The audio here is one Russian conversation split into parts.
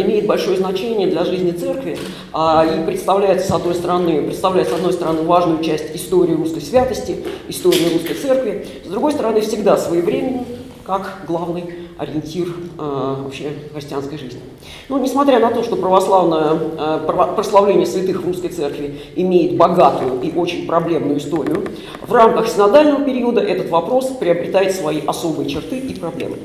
имеет большое значение для жизни церкви а, и представляет с одной стороны, представляет с одной стороны важную часть истории русской святости, истории русской церкви, с другой стороны всегда своевременно, как главный ориентир э, вообще христианской жизни. Но несмотря на то, что православное э, прославление святых в русской церкви имеет богатую и очень проблемную историю, в рамках синодального периода этот вопрос приобретает свои особые черты и проблемы.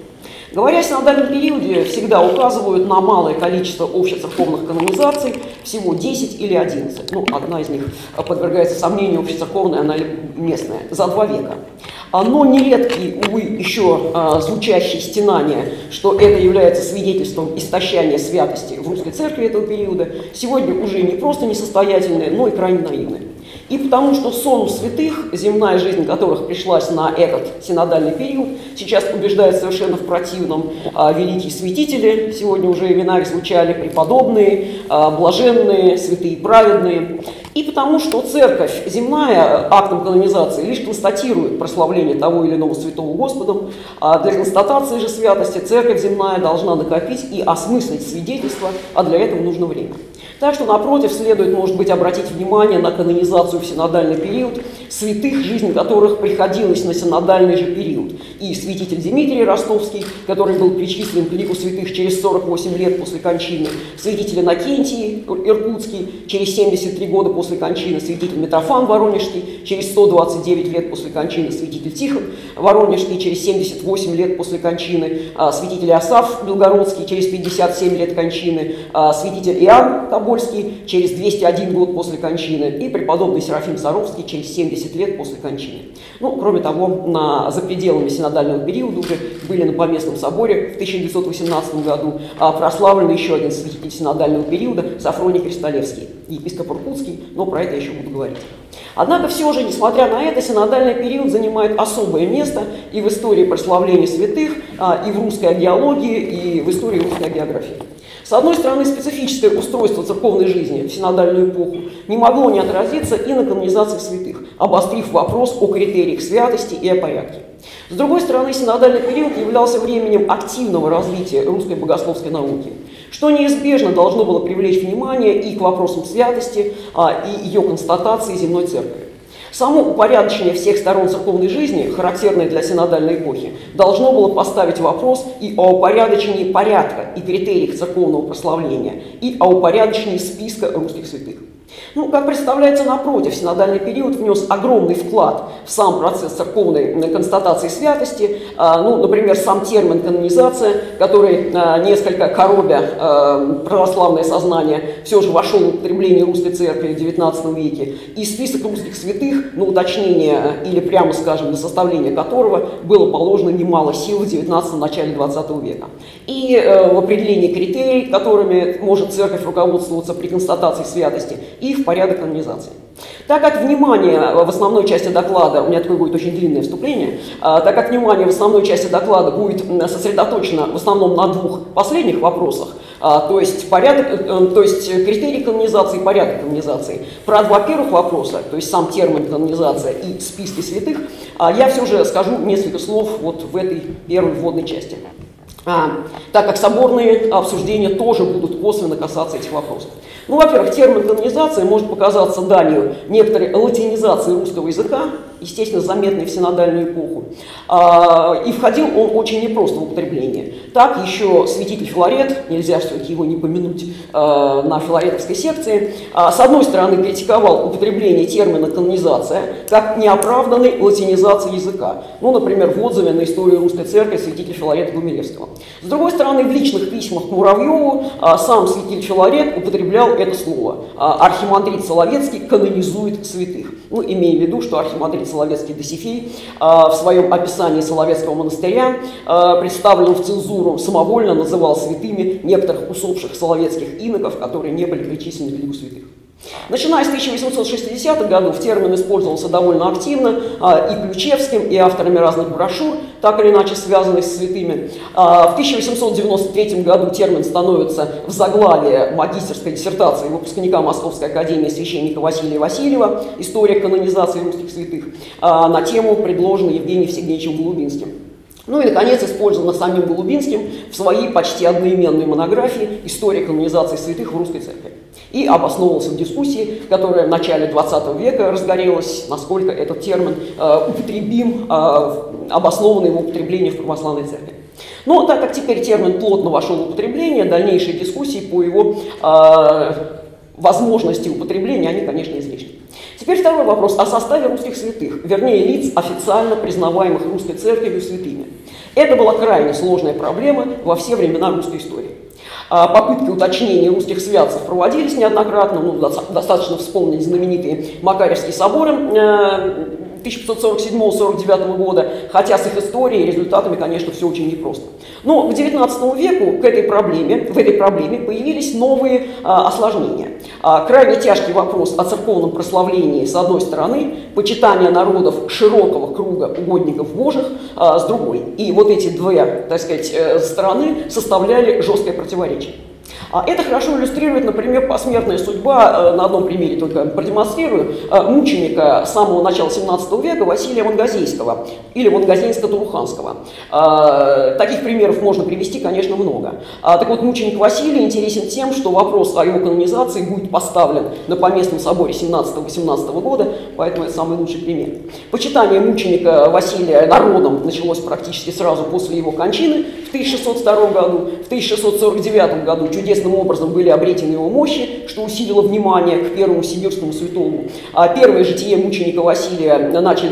Говоря о синодальном периоде, всегда указывают на малое количество общецерковных канонизаций, всего 10 или 11. Ну, одна из них подвергается сомнению общецерковная, она местная, за два века. Но нередки, увы, еще а, звучащие стенания, что это является свидетельством истощания святости в русской церкви этого периода, сегодня уже не просто несостоятельные, но и крайне наивные. И потому что сон святых, земная жизнь которых пришлась на этот синодальный период, сейчас убеждает совершенно в противном а, великие святители, сегодня уже имена их звучали, преподобные, а, блаженные, святые праведные. И потому что церковь земная актом канонизации лишь констатирует прославление того или иного святого Господом, а для констатации же святости церковь земная должна накопить и осмыслить свидетельство, а для этого нужно время. Так что, напротив, следует, может быть, обратить внимание на канонизацию в синодальный период святых, жизнь которых приходилась на синодальный же период. И святитель Дмитрий Ростовский, который был причислен к лику святых через 48 лет после кончины, святитель Иннокентий Иркутский через 73 года после кончины, святитель Митрофан Воронежский через 129 лет после кончины, святитель Тихон Воронежский через 78 лет после кончины, а, святитель Асав Белгородский через 57 лет кончины, а, святитель Иоанн Тобольский, Тобольский через 201 год после кончины и преподобный Серафим Саровский через 70 лет после кончины. Ну, кроме того, на, за пределами синодального периода уже были на Поместном соборе в 1918 году а, прославлены еще один святитель синодального периода Сафроний Кристалевский, епископ Иркутский, но про это еще буду говорить. Однако все же, несмотря на это, синодальный период занимает особое место и в истории прославления святых, а, и в русской геологии, и в истории русской географии. С одной стороны, специфическое устройство церковной жизни в синодальную эпоху не могло не отразиться и на канонизации святых, обострив вопрос о критериях святости и о порядке. С другой стороны, синодальный период являлся временем активного развития русской богословской науки, что неизбежно должно было привлечь внимание и к вопросам святости, а, и ее констатации земной церкви. Само упорядочение всех сторон церковной жизни, характерное для синодальной эпохи, должно было поставить вопрос и о упорядочении порядка и критериях церковного прославления, и о упорядочении списка русских святых. Ну, как представляется, напротив, синодальный период внес огромный вклад в сам процесс церковной констатации святости. А, ну, например, сам термин канонизация, который а, несколько коробя а, православное сознание, все же вошел в употребление русской церкви в XIX веке. И список русских святых, на уточнение или прямо скажем, на составление которого было положено немало сил в XIX начале XX века. И э, в определении критерий, которыми может церковь руководствоваться при констатации святости, и в порядок канонизации. Так как внимание в основной части доклада, у меня такое будет очень длинное вступление, а, так как внимание в основной части доклада будет сосредоточено в основном на двух последних вопросах, а, то есть, порядок, э, э, то есть критерий канонизации и порядок канонизации. Про два первых вопроса, то есть сам термин канонизация и списки святых, я все же скажу несколько слов вот в этой первой вводной части. А, так как соборные обсуждения тоже будут косвенно касаться этих вопросов. Ну, во-первых, термин канонизация может показаться данью некоторой латинизации русского языка, естественно, заметный в синодальную эпоху. А, и входил он очень непросто в употребление. Так еще святитель Филарет, нельзя все-таки его не помянуть а, на филаретовской секции, а, с одной стороны критиковал употребление термина канонизация как неоправданной латинизации языка. Ну, например, в отзыве на историю русской церкви святитель Филарета Гумилевского. С другой стороны, в личных письмах к Муравьеву сам святитель Филарет употреблял это слово. Архимандрит Соловецкий канонизует святых. Ну, имея в виду, что архимандрит Соловецкий Досифей а, в своем описании Соловецкого монастыря, а, представленном в цензуру, самовольно называл святыми некоторых усопших соловецких иноков, которые не были причислены к лику святых. Начиная с 1860-х годов термин использовался довольно активно а, и Ключевским, и авторами разных брошюр, так или иначе связанных с святыми. А, в 1893 году термин становится в заглавии магистерской диссертации выпускника Московской академии священника Василия Васильева «История канонизации русских святых» а, на тему, предложенную Евгением Сергеевичем Голубинским. Ну и, наконец, использовано самим Голубинским в своей почти одноименной монографии «История канонизации святых в русской церкви». И обосновывался в дискуссии, которая в начале 20 века разгорелась, насколько этот термин э, употребим, э, обоснованный его употребление в православной церкви. Но так как теперь термин плотно вошел в употребление, дальнейшие дискуссии по его э, возможности употребления, они, конечно, излишни. Теперь второй вопрос о составе русских святых, вернее лиц, официально признаваемых русской церковью святыми. Это была крайне сложная проблема во все времена русской истории. А попытки уточнения русских святцев проводились неоднократно, ну, достаточно вспомнить знаменитые Макаревские соборы э, 1547-49 года, хотя с их историей и результатами, конечно, все очень непросто. Но к XIX веку к этой проблеме, в этой проблеме появились новые а, осложнения. А, крайне тяжкий вопрос о церковном прославлении с одной стороны, почитание народов широкого круга угодников Божьих а, с другой. И вот эти две, так сказать, э, стороны составляли жесткое противоречие. А это хорошо иллюстрирует, например, посмертная судьба, э, на одном примере только продемонстрирую, э, мученика самого начала 17 века Василия Вангазейского или Вангазейско-Туруханского. Э, таких примеров можно привести, конечно, много. А, так вот, мученик Василий интересен тем, что вопрос о его канонизации будет поставлен на поместном соборе 17-18 года, поэтому это самый лучший пример. Почитание мученика Василия народом началось практически сразу после его кончины в 1602 году. В 1649 году чудесным образом были обретены его мощи, что усилило внимание к первому сибирскому святому. А первое житие мученика Василия начало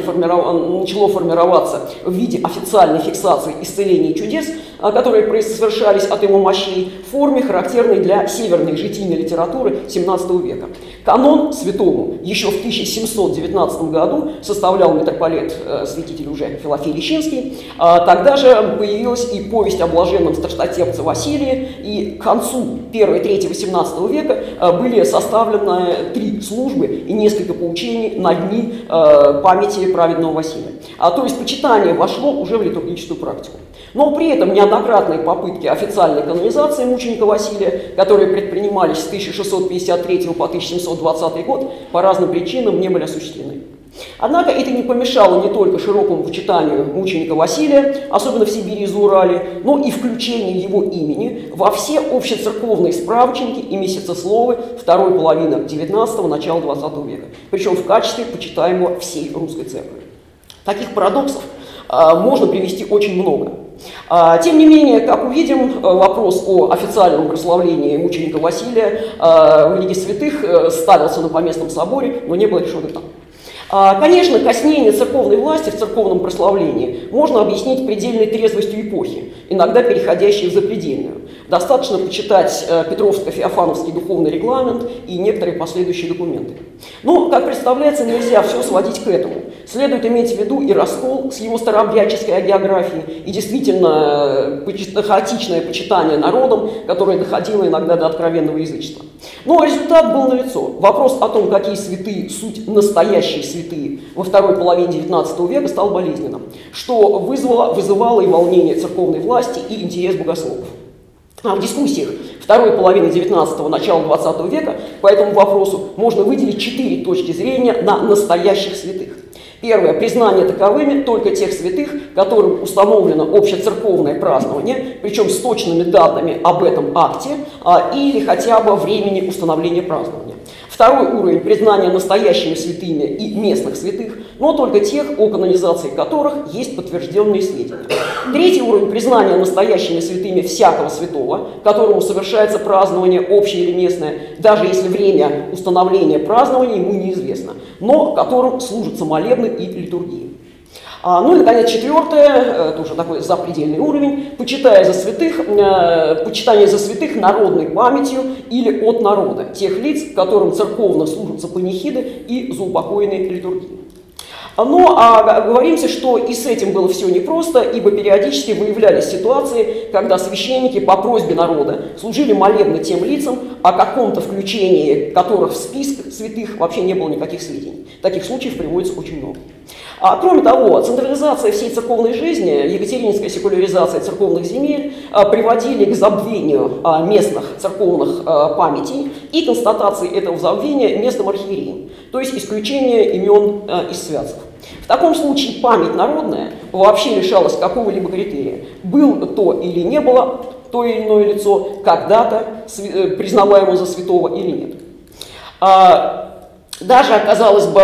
формироваться в виде официальной фиксации исцеления чудес, которые совершались от его мощей в форме, характерной для северной житийной литературы XVII века. Канон святому еще в 1719 году составлял митрополит, э, святитель уже Филофей Лещинский. А, тогда же появилась и повесть о блаженном страшнотепце Василии, и к концу 1-3 18 века э, были составлены три службы и несколько поучений на дни э, памяти праведного Василия. А, то есть почитание вошло уже в литургическую практику. Но при этом неоднократные попытки официальной канонизации мученика Василия, которые предпринимались с 1653 по 1720 год, по разным причинам не были осуществлены. Однако это не помешало не только широкому почитанию мученика Василия, особенно в Сибири и Заурале, но и включению его имени во все общецерковные справочники и месяцесловы второй половины XIX – начала XX века, причем в качестве почитаемого всей русской церкви. Таких парадоксов а, можно привести очень много. А, тем не менее, как увидим, вопрос о официальном прославлении мученика Василия а, в Лиге Святых э, ставился на поместном соборе, но не был решен там. А, конечно, коснение церковной власти в церковном прославлении можно объяснить предельной трезвостью эпохи, иногда переходящей в запредельную. Достаточно почитать э, Петровско-Феофановский духовный регламент и некоторые последующие документы. Но, как представляется, нельзя все сводить к этому. Следует иметь в виду и раскол с его старообрядческой географией, и действительно э, хаотичное почитание народом, которое доходило иногда до откровенного язычества. Но результат был налицо. Вопрос о том, какие святые суть настоящие святые во второй половине XIX века стал болезненным, что вызвало, вызывало и волнение церковной власти, и интерес богословов. А в дискуссиях второй половины XIX – начала XX века по этому вопросу можно выделить четыре точки зрения на настоящих святых. Первое. Признание таковыми только тех святых, которым установлено общецерковное празднование, причем с точными датами об этом акте а, или хотя бы времени установления празднования. Второй уровень признания настоящими святыми и местных святых, но только тех, о канонизации которых есть подтвержденные сведения. Третий уровень признания настоящими святыми всякого святого, которому совершается празднование общее или местное, даже если время установления празднования ему неизвестно, но которым служатся молебны и литургии. А, ну и, наконец, четвертое, тоже такой запредельный уровень, почитая за святых, э, почитание за святых народной памятью или от народа, тех лиц, которым церковно служатся панихиды и заупокойные литургии. Но а, говоримся, что и с этим было все непросто, ибо периодически выявлялись ситуации, когда священники по просьбе народа служили молебно тем лицам, о каком-то включении которых в список святых вообще не было никаких сведений. Таких случаев приводится очень много. А, кроме того, централизация всей церковной жизни, екатерининская секуляризация церковных земель а, приводили к забвению а, местных церковных а, памятей и констатации этого забвения местным архиереем, то есть исключение имен а, из святцев. В таком случае память народная вообще лишалась какого-либо критерия. Был то или не было то или иное лицо когда-то э, признаваемо за святого или нет. А, даже, оказалось бы,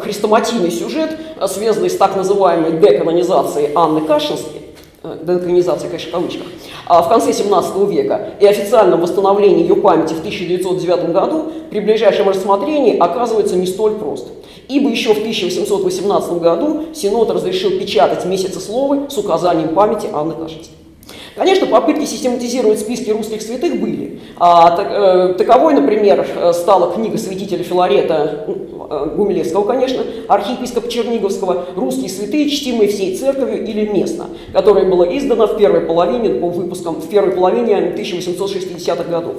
хрестоматийный сюжет, связанный с так называемой деканонизацией Анны Кашинской, э, деканонизация, конечно, в кавычках, в конце 17 века и официальном восстановлении ее памяти в 1909 году при ближайшем рассмотрении оказывается не столь прост. Ибо еще в 1818 году Синод разрешил печатать месяцесловы с указанием памяти Анны Кашинской. Конечно, попытки систематизировать списки русских святых были. А, так, э, таковой, например, стала книга святителя Филарета, э, Гумилевского, конечно, архиепископа Черниговского «Русские святые, чтимые всей церковью или местно», которая была издана в первой половине, по выпускам, в первой половине 1860-х годов.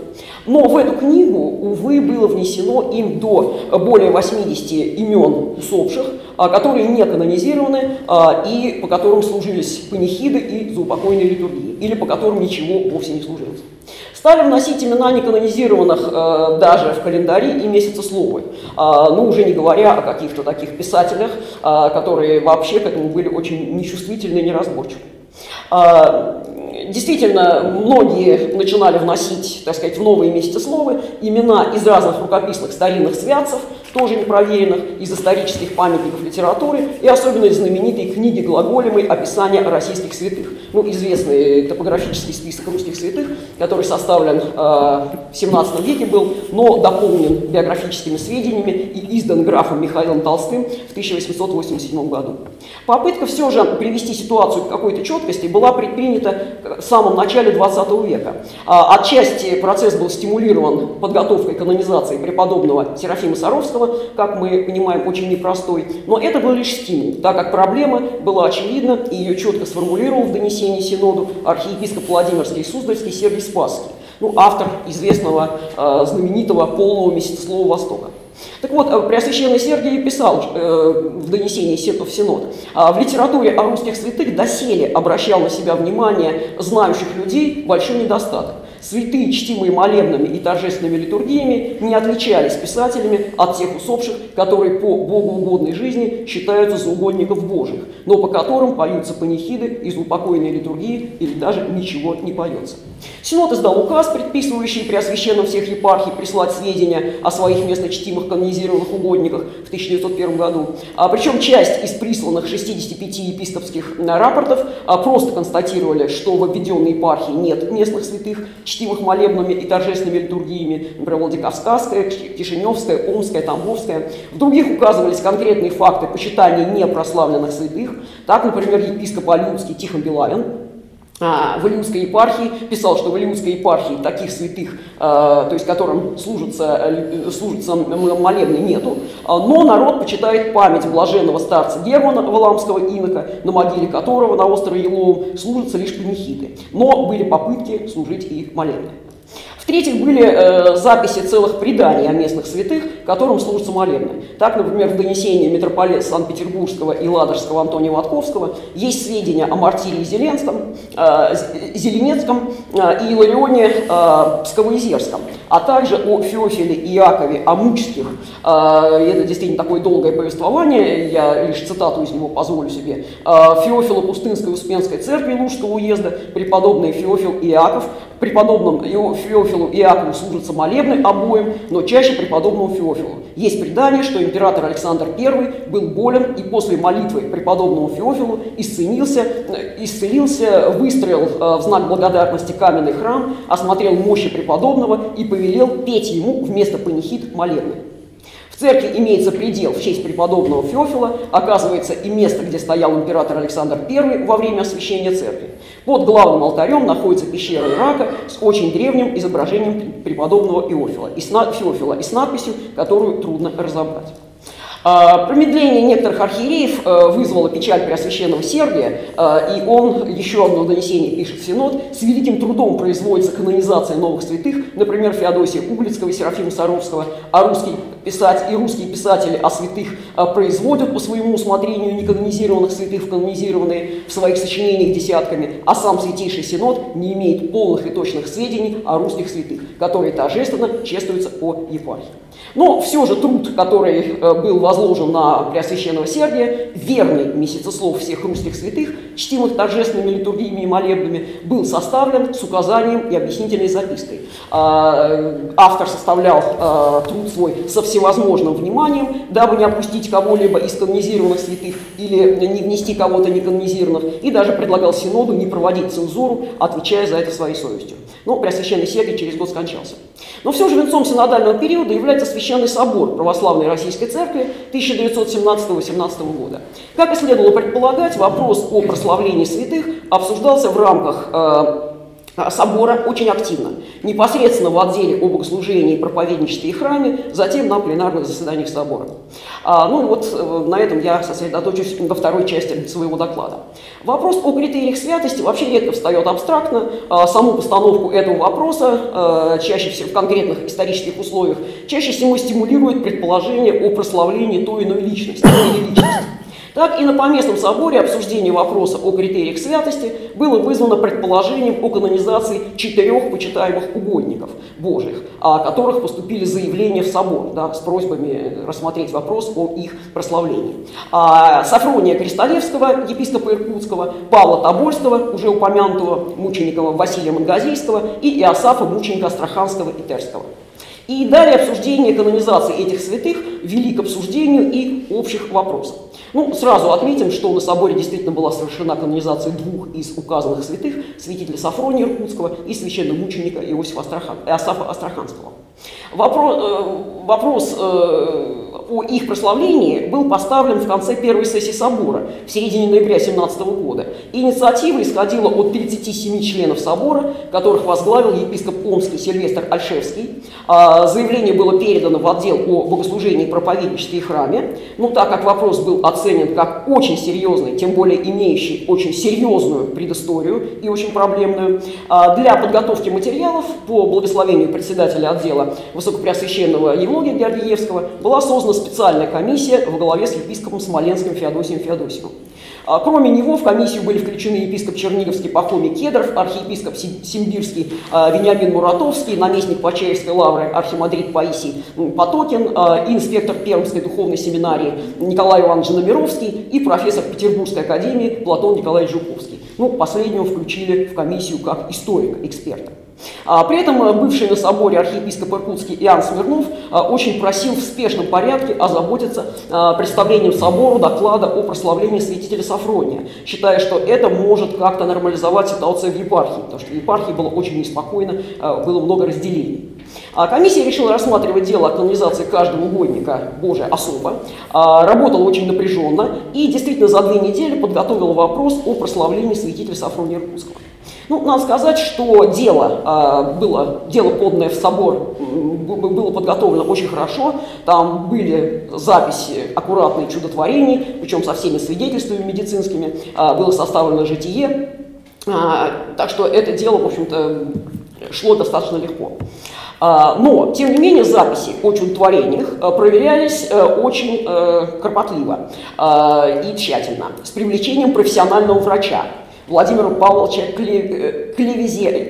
Но в эту книгу, увы, было внесено им до более 80 имен усопших, которые не канонизированы а, и по которым служились панихиды и заупокойные литургии, или по которым ничего вовсе не служилось. Стали вносить имена неканонизированных э, даже в календари и месяцесловы, э, ну уже не говоря о каких-то таких писателях, которые вообще к этому были очень нечувствительны и неразборчивы. Действительно, многие начинали вносить, так сказать, в новые месяцесловы имена из разных рукописных старинных святцев, тоже непроверенных, из исторических памятников литературы и особенно из знаменитой книги Глаголемой «Описание российских святых». Ну, известный топографический список русских святых, который составлен э, в 17 веке был, но дополнен биографическими сведениями и издан графом Михаилом Толстым в 1887 году. Попытка все же привести ситуацию к какой-то четкости была предпринята в самом начале 20 века. А, отчасти процесс был стимулирован подготовкой канонизации преподобного Серафима Саровского, как мы понимаем, очень непростой, но это был лишь стимул, так как проблема была очевидна, и ее четко сформулировал в донесении Синоду архиепископ Владимирский и Суздальский Сергий Спасский, ну, автор известного э, знаменитого полного месяцеслова Востока. Так вот, э, Преосвященный Сергий писал э, в донесении Сетов Синод, «А в литературе о русских святых доселе обращал на себя внимание знающих людей большой недостаток. Святые, чтимые молебными и торжественными литургиями, не отличались писателями от тех усопших, которые по богоугодной жизни считаются за угодников Божьих, но по которым поются панихиды из упокойной литургии или даже ничего не поется. Синод издал указ, предписывающий преосвященным всех епархий прислать сведения о своих местно чтимых канонизированных угодниках в 1901 году. А, причем часть из присланных 65 епископских рапортов а, просто констатировали, что в обведенной епархии нет местных святых, чтимых молебными и торжественными литургиями, например, Владикавказская, Кишиневская, Омская, Тамбовская. В других указывались конкретные факты почитания непрославленных святых. Так, например, епископ Алюцкий Тихон Белавин в Илимской епархии, писал, что в Илимской епархии таких святых, а, то есть которым служится, э, служится молебны, нету, а, но народ почитает память блаженного старца Германа Валамского инока, на могиле которого на острове Еловом служатся лишь панихиды, но были попытки служить и молебны. В-третьих, были э, записи целых преданий о местных святых, которым служатся молебны. Так, например, в донесении митрополита Санкт-Петербургского и Ладожского Антония Ватковского есть сведения о мартирии Зеленском, э, Зеленецком э, и Иларионе э, Псковоизерском, а также о Феофиле и Иакове Амучских. Э, это действительно такое долгое повествование, я лишь цитату из него позволю себе. Э, Феофила Пустынской Успенской церкви Лужского уезда, преподобный Феофил и Иаков, преподобным Феофилу и Иакову служатся молебны обоим, но чаще преподобному Феофилу. Есть предание, что император Александр I был болен и после молитвы преподобному Феофилу исцелился, исцелился выстроил э, в знак благодарности каменный храм, осмотрел мощи преподобного и повелел петь ему вместо панихид молебны. Церкви имеется предел в честь преподобного Феофила, оказывается и место, где стоял император Александр I во время освящения церкви. Под главным алтарем находится пещера Ирака с очень древним изображением преподобного Иофила, и с, Феофила и с надписью, которую трудно разобрать. А, промедление некоторых архиереев э, вызвало печаль Преосвященного Сергия, э, и он, еще одно донесение пишет Синод, с великим трудом производится канонизация новых святых, например, Феодосия Углицкого, Серафима Саровского, а русский писать, и русские писатели о святых э, производят по своему усмотрению неканонизированных святых канонизированные в своих сочинениях десятками, а сам Святейший Синод не имеет полных и точных сведений о русских святых, которые торжественно чествуются по епархии. Но все же труд, который был возложен на Преосвященного Сергия, верный месяцеслов всех русских святых, чтимых торжественными литургиями и молебными, был составлен с указанием и объяснительной запиской. А, автор составлял а, труд свой со всевозможным вниманием, дабы не опустить кого-либо из канонизированных святых или не внести кого-то неканонизированных, и даже предлагал Синоду не проводить цензуру, отвечая за это своей совестью. Ну, Преосвященный Сергий через год скончался. Но все же венцом синодального периода является Священный собор Православной Российской Церкви 1917-18 года. Как и следовало предполагать, вопрос о прославлении святых обсуждался в рамках э, собора очень активно. Непосредственно в отделе о богослужении, проповедничестве и храме, затем на пленарных заседаниях собора. А, ну вот э, на этом я сосредоточусь во второй части своего доклада. Вопрос о критериях святости вообще редко встает абстрактно. А, саму постановку этого вопроса, а, чаще всего в конкретных исторических условиях, чаще всего стимулирует предположение о прославлении той иной личности или личности. Так и на Поместном соборе обсуждение вопроса о критериях святости было вызвано предположением о канонизации четырех почитаемых угодников Божьих, о которых поступили заявления в собор да, с просьбами рассмотреть вопрос о их прославлении. А Сафрония Кристалевского, епископа Иркутского, Павла Тобольского, уже упомянутого мученика Василия Мангазийского и Иосафа, мученика Астраханского и Терского. И далее обсуждение канонизации этих святых вели к обсуждению и общих вопросов. Ну, сразу отметим, что на соборе действительно была совершена канонизация двух из указанных святых, святителя Сафрония Иркутского и священномученика Иосифа Астрахан, Иосафа Астраханского. Вопрос, э, вопрос э, о их прославлении был поставлен в конце первой сессии собора в середине ноября 17 года. Инициатива исходила от 37 членов собора, которых возглавил епископ Омский Сильвестр Альшевский. А, заявление было передано в отдел о богослужении, проповедничестве и храме. Ну, так как вопрос был оценен как очень серьезный, тем более имеющий очень серьезную предысторию и очень проблемную, а, для подготовки материалов по благословению председателя отдела Высокопреосвященного Евлогия Георгиевского была создана специальная комиссия во главе с епископом Смоленским Феодосием Феодосиевым. А, кроме него в комиссию были включены епископ Черниговский Пахомий Кедров, архиепископ Симбирский а, Вениамин Муратовский, наместник Почаевской лавры архимандрит Паисий Потокин, а, инспектор Пермской духовной семинарии Николай Иванович Номеровский и профессор Петербургской академии Платон Николаевич Жуковский. Ну, последнего включили в комиссию как историка-эксперта. А, при этом э, бывший на соборе архиепископ Иркутский Иоанн Смирнов э, очень просил в спешном порядке озаботиться э, представлением собору доклада о прославлении святителя Сафрония, считая, что это может как-то нормализовать ситуацию в епархии, потому что в епархии было очень неспокойно, было много разделений. А комиссия решила рассматривать дело о канонизации каждого угодника Божия особо, работала очень напряженно и действительно за две недели подготовила вопрос о прославлении святителя Сафрония Иркутского. Ну, надо сказать, что дело а, было, дело поданное в собор было подготовлено очень хорошо. Там были записи аккуратные чудотворений, причем со всеми свидетельствами медицинскими. А, было составлено житие. А, так что это дело, в общем-то, шло достаточно легко. Но, тем не менее, записи о чудотворениях проверялись э, очень э, кропотливо и тщательно, с привлечением профессионального врача. Владимира Павловича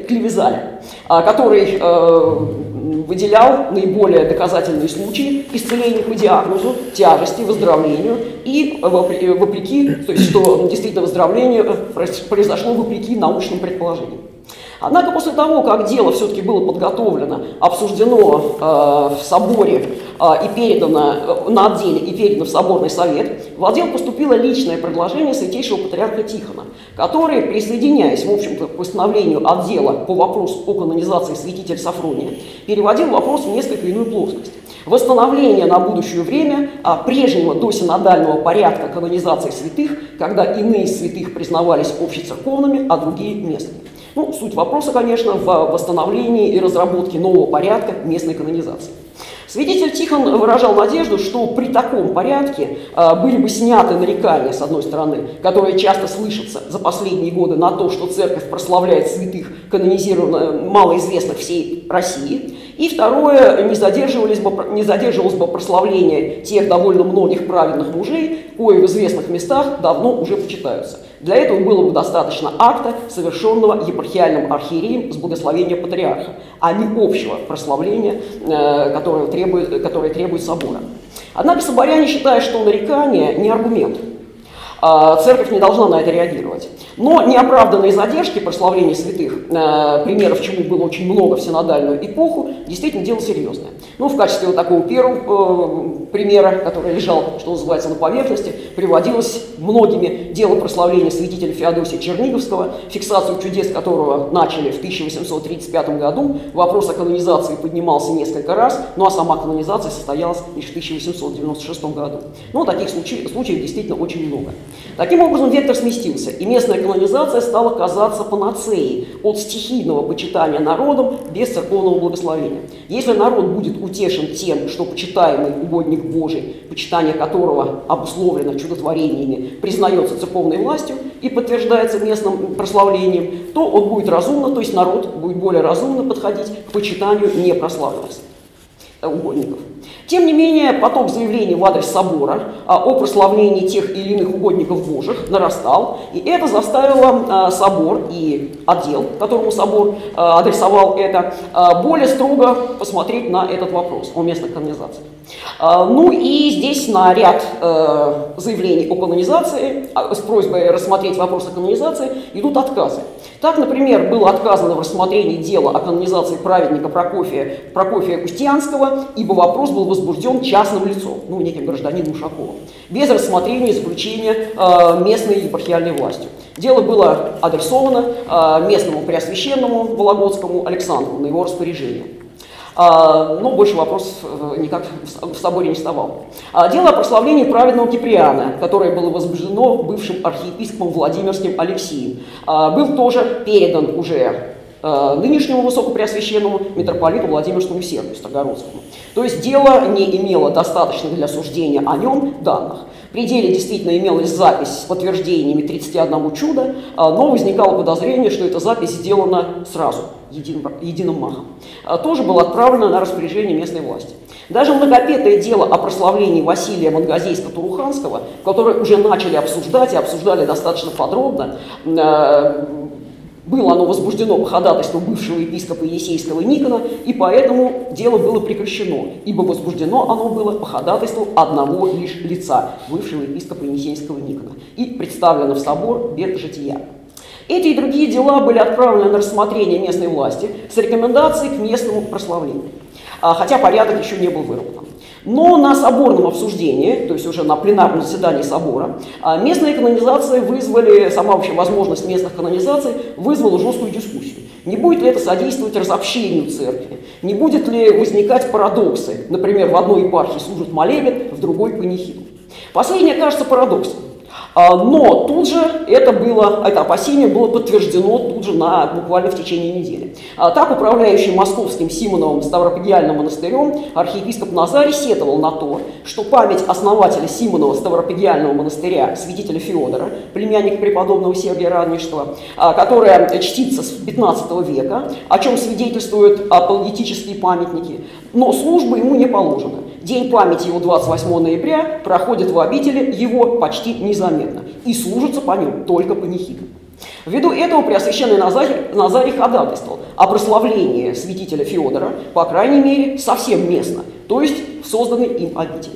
Клевизаля, а, который э, выделял наиболее доказательные случаи исцеления по диагнозу, тяжести, выздоровлению и вопреки, то есть что действительно выздоровление произошло вопреки научным предположениям. Однако после того, как дело все-таки было подготовлено, обсуждено э, в соборе э, и передано э, на отделе и передано в соборный совет, в отдел поступило личное предложение святейшего патриарха Тихона, который, присоединяясь, в общем-то, к постановлению отдела по вопросу о канонизации святителя Сафрония, переводил вопрос в несколько иную плоскость. Восстановление на будущее время а, прежнего досинодального порядка канонизации святых, когда иные святых признавались общецерковными, а другие местными. Ну, суть вопроса, конечно, в восстановлении и разработке нового порядка местной канонизации. Свидетель Тихон выражал надежду, что при таком порядке э, были бы сняты нарекания, с одной стороны, которые часто слышатся за последние годы на то, что церковь прославляет святых, канонизированных, малоизвестных всей России, и второе, не, задерживались бы, не задерживалось бы прославление тех довольно многих праведных мужей, кои в известных местах давно уже почитаются. Для этого было бы достаточно акта, совершенного епархиальным архиереем с благословения патриарха, а не общего прославления, э, которое требует, которое требует собора. Однако соборяне считают, что нарекание не аргумент. А, церковь не должна на это реагировать. Но неоправданные задержки прославления святых, э, примеров чему было очень много в синодальную эпоху, действительно дело серьезное. Ну, в качестве вот такого первого э, примера, который лежал, что называется, на поверхности, приводилось многими дело прославления святителя Феодосия Черниговского, фиксацию чудес которого начали в 1835 году. Вопрос о канонизации поднимался несколько раз, ну а сама канонизация состоялась лишь в 1896 году. Ну, таких случаев, случаев действительно очень много. Таким образом, вектор сместился, и местная канонизация стала казаться панацеей от стихийного почитания народом без церковного благословения. Если народ будет утешен тем, что почитаемый угодник Божий, почитание которого обусловлено чудотворениями, признается церковной властью и подтверждается местным прославлением, то он будет разумно, то есть народ будет более разумно подходить к почитанию непрославленных угодников. Тем не менее, поток заявлений в адрес собора а, о прославлении тех или иных угодников Божьих нарастал, и это заставило а, собор и отдел, которому собор а, адресовал это, более строго посмотреть на этот вопрос о местных канонизациях. Ну и здесь на ряд заявлений о канонизации с просьбой рассмотреть вопрос о канонизации идут отказы. Так, например, было отказано в рассмотрении дела о канонизации праведника Прокофия, Прокофия Устьянского, ибо вопрос был возбужден частным лицом, ну, неким гражданином Ушаковым, без рассмотрения исключения э, местной епархиальной властью. Дело было адресовано э, местному преосвященному Вологодскому Александру на его распоряжение. А, но больше вопросов э, никак в соборе не вставал. А, дело о прославлении праведного Киприана, которое было возбуждено бывшим архиепископом Владимирским Алексеем, а, был тоже передан уже э, нынешнему высокопреосвященному митрополиту Владимирскому Сергию Строгородскому. То есть дело не имело достаточно для суждения о нем данных. При деле действительно имелась запись с подтверждениями 31 чуда, но возникало подозрение, что эта запись сделана сразу – единым, единым махом, а, тоже было отправлено на распоряжение местной власти. Даже многопетое дело о прославлении Василия Мангазейска-Туруханского, которое уже начали обсуждать и обсуждали достаточно подробно, а, было оно возбуждено по ходатайству бывшего епископа Есейского Никона, и поэтому дело было прекращено, ибо возбуждено оно было по ходатайству одного лишь лица, бывшего епископа Енисейского Никона, и представлено в собор без жития. Эти и другие дела были отправлены на рассмотрение местной власти с рекомендацией к местному прославлению, а, хотя порядок еще не был выработан. Но на соборном обсуждении, то есть уже на пленарном заседании собора, а, местные канонизации вызвали, сама вообще возможность местных канонизаций вызвала жесткую дискуссию. Не будет ли это содействовать разобщению церкви? Не будет ли возникать парадоксы? Например, в одной епархии служит молебен, в другой панихиду. Последнее кажется парадоксом. А, но тут же это было, это опасение было подтверждено тут же на, буквально в течение недели. А, так управляющий московским Симоновым Ставропигиальным монастырем архиепископ Назарий сетовал на то, что память основателя Симонова Ставропигиального монастыря, святителя Феодора, племянника преподобного Сергия Радничества, а, которая чтится с 15 века, о чем свидетельствуют апологетические памятники, но служба ему не положена. День памяти его 28 ноября проходит в обители его почти незаметно и служится по нему только панихидом. Ввиду этого Преосвященный Назарий, Назарий ходатайствовал о прославлении святителя Феодора, по крайней мере, совсем местно, то есть в созданной им обители.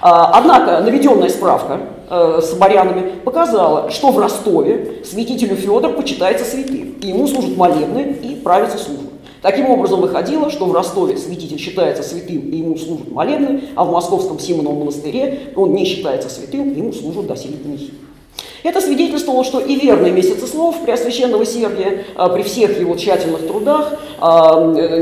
А, однако наведенная справка э, с барянами показала, что в Ростове святителю Федор почитается святым, и ему служат молебны и правится служба. Таким образом, выходило, что в Ростове святитель считается святым и ему служат молебны, а в московском Симоновом монастыре он не считается святым, ему служат доселе панихиды. Это свидетельствовало, что и верный месяцеслов Преосвященного Сергия а, при всех его тщательных трудах а,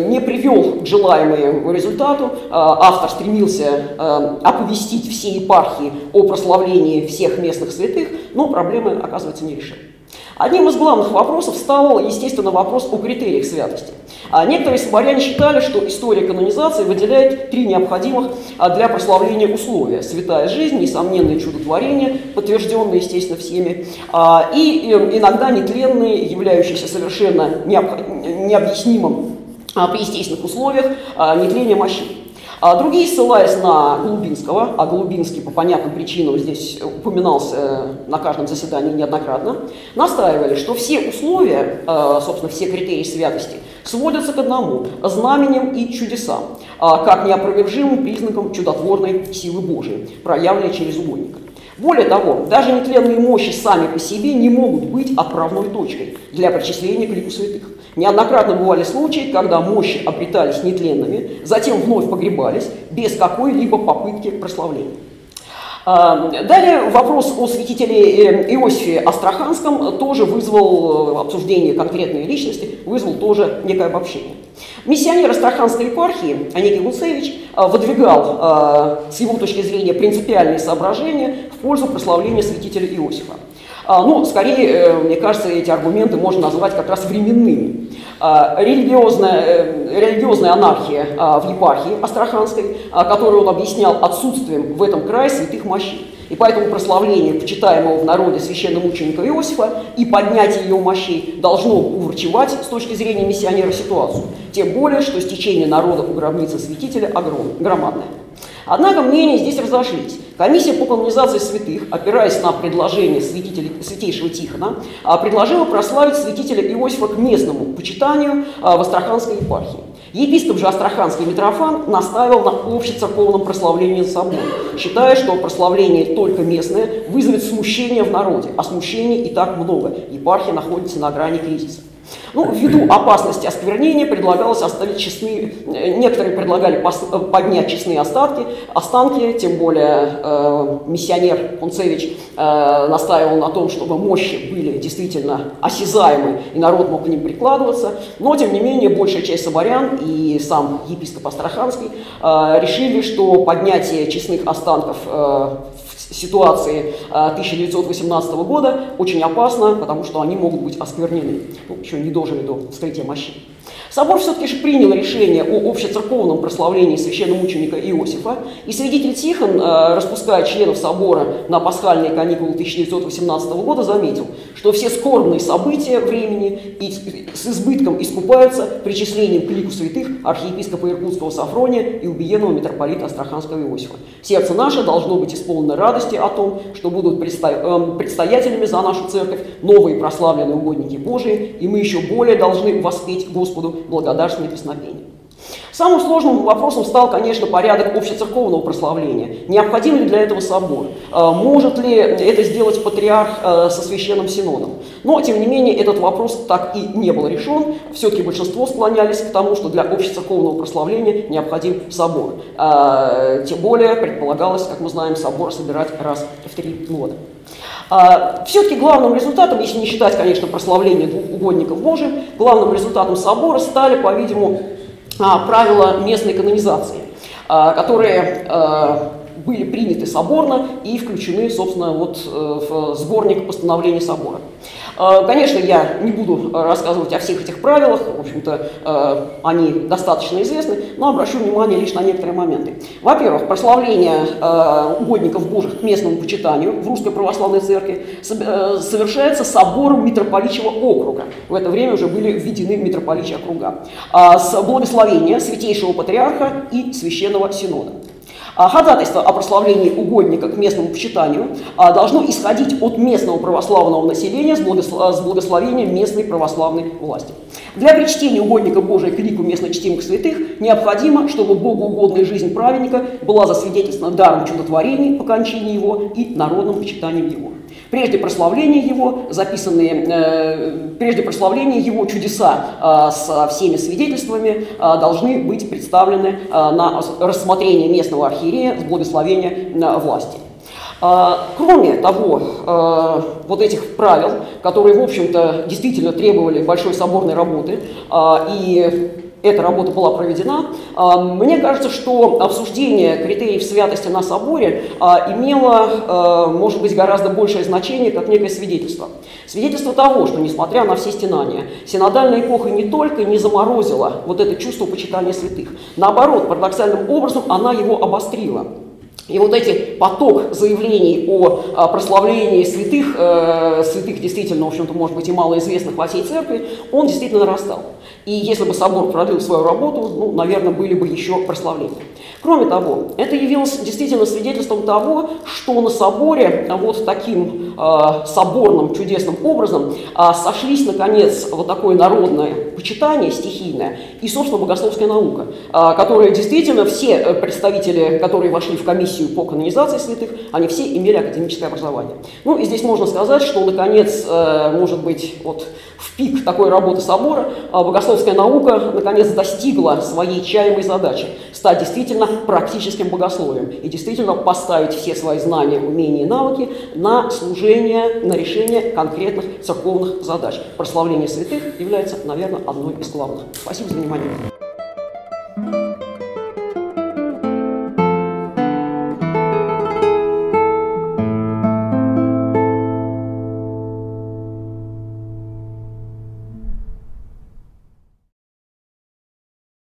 не привел к желаемому результату. А, автор стремился оповестить все епархии о прославлении всех местных святых, но проблемы, оказывается, не решили. Одним из главных вопросов стал, естественно, вопрос о критериях святости. А некоторые соборяне считали, что история канонизации выделяет три необходимых а, для прославления условия. Святая жизнь, несомненные чудотворения, подтвержденные, естественно, всеми, а, и э, иногда нетленные, являющиеся совершенно необъяснимым при естественных условиях, нетление мощей. А другие, ссылаясь на Голубинского, а Голубинский по понятным причинам здесь упоминался э, на каждом заседании неоднократно, настаивали, что все условия, э, собственно, все критерии святости сводятся к одному – знаменем и чудесам, а, как неопровержимым признаком чудотворной силы Божией, проявленной через угодника. Более того, даже нетленные мощи сами по себе не могут быть отправной точкой для причисления к лику святых. Неоднократно бывали случаи, когда мощи обретались нетленными, затем вновь погребались без какой-либо попытки прославления. А, далее вопрос о святителе э, Иосифе Астраханском тоже вызвал э, обсуждение конкретной личности, вызвал тоже некое обобщение. Миссионер Астраханской епархии Онегий Гуцевич э, выдвигал с его точки зрения принципиальные соображения в пользу прославления святителя Иосифа. А, ну, скорее, мне кажется, эти аргументы можно назвать как раз временными. А, религиозная, э, религиозная анархия а, в епархии Астраханской, которую он объяснял отсутствием в этом крае святых мощей. И поэтому прославление почитаемого в народе священномученика Иосифа и поднятие его мощей должно уврачевать с точки зрения миссионера ситуацию. Тем более, что стечение народа у гробницы святителя огромное, громадное. Однако мнения здесь разошлись. Комиссия по канонизации святых, опираясь на предложение святителя, святейшего Тихона, а, предложила прославить святителя Иосифа к местному почитанию а, в Астраханской епархии. Епископ же Астраханский Митрофан наставил на общецерковном прославлении собора, считая, что прославление только местное вызовет смущение в народе, а смущений и так много. Епархия находится на грани кризиса. Ну, ввиду опасности осквернения предлагалось оставить честные, э, некоторые предлагали э, поднять честные остатки, останки, тем более э, миссионер Кунцевич э, настаивал на том, чтобы мощи были действительно осязаемы, и народ мог к ним прикладываться, но, тем не менее, большая часть соборян и сам епископ Астраханский э, решили, что поднятие честных останков э, ситуации 1918 э, года очень опасно, потому что они могут быть осквернены, ну, еще не дожили до вскрытия мощей. Собор все-таки же принял решение о общецерковном прославлении священномученика Иосифа, и свидетель Тихон, э, распуская членов собора на пасхальные каникулы 1918 года, заметил, что все скорбные события времени с избытком искупаются причислением к лику святых архиепископа Иркутского Сафрония и убиенного митрополита Астраханского Иосифа. Сердце наше должно быть исполнено радости о том, что будут эм, предстоятелями за нашу церковь новые прославленные угодники Божии, и мы еще более должны воспеть Господу благодарственные песнопения. Самым сложным вопросом стал, конечно, порядок общецерковного прославления. Необходим ли для этого собор? А, может ли это сделать патриарх а, со священным синодом? Но, тем не менее, этот вопрос так и не был решен. Все-таки большинство склонялись к тому, что для общецерковного прославления необходим собор. А, тем более предполагалось, как мы знаем, собор собирать раз в три года. Все-таки главным результатом, если не считать, конечно, прославление двух угодников Божьих, главным результатом собора стали, по-видимому, а, правила местной канонизации, а, которые а, были приняты соборно и включены, собственно, вот э, в сборник постановления собора. Э, конечно, я не буду рассказывать о всех этих правилах, в общем-то, э, они достаточно известны, но обращу внимание лишь на некоторые моменты. Во-первых, прославление угодников Божьих к местному почитанию в Русской Православной Церкви совершается собором митрополичьего округа. В это время уже были введены митрополичьи округа. С благословения Святейшего Патриарха и Священного Синода. А ходатайство о прославлении угодника к местному почитанию а, должно исходить от местного православного населения с благословением местной православной власти. Для причтения угодника Божия к лику местно чтимых святых необходимо, чтобы богоугодная жизнь праведника была засвидетельствована даром чудотворений по кончине его и народным почитанием его. Прежде прославления его, записанные, э, прежде прославления его чудеса э, со всеми свидетельствами э, должны быть представлены э, на рассмотрение местного архиерея с благословения власти. Кроме того, вот этих правил, которые, в общем-то, действительно требовали большой соборной работы и эта работа была проведена. А, мне кажется, что обсуждение критериев святости на соборе а, имело, а, может быть, гораздо большее значение, как некое свидетельство. Свидетельство того, что, несмотря на все стенания, синодальная эпоха не только не заморозила вот это чувство почитания святых, наоборот, парадоксальным образом она его обострила. И вот эти поток заявлений о, прославлении святых, э, святых действительно, в общем-то, может быть, и малоизвестных во всей церкви, он действительно нарастал. И если бы собор продлил свою работу, ну, наверное, были бы еще прославления. Кроме того, это явилось действительно свидетельством того, что на соборе вот таким э, соборным чудесным образом э, сошлись, наконец, вот такое народное почитание стихийное и, собственно, богословская наука, а, которая действительно все э, представители, которые вошли в комиссию по канонизации святых, они все имели академическое образование. Ну и здесь можно сказать, что, наконец, э, может быть, вот в пик такой работы собора а, богословская наука, наконец, достигла своей чаемой задачи – стать действительно практическим богословием и действительно поставить все свои знания, умения и навыки на служение, на решение конкретных церковных задач. Прославление святых является, наверное, одной из главных. Спасибо за внимание.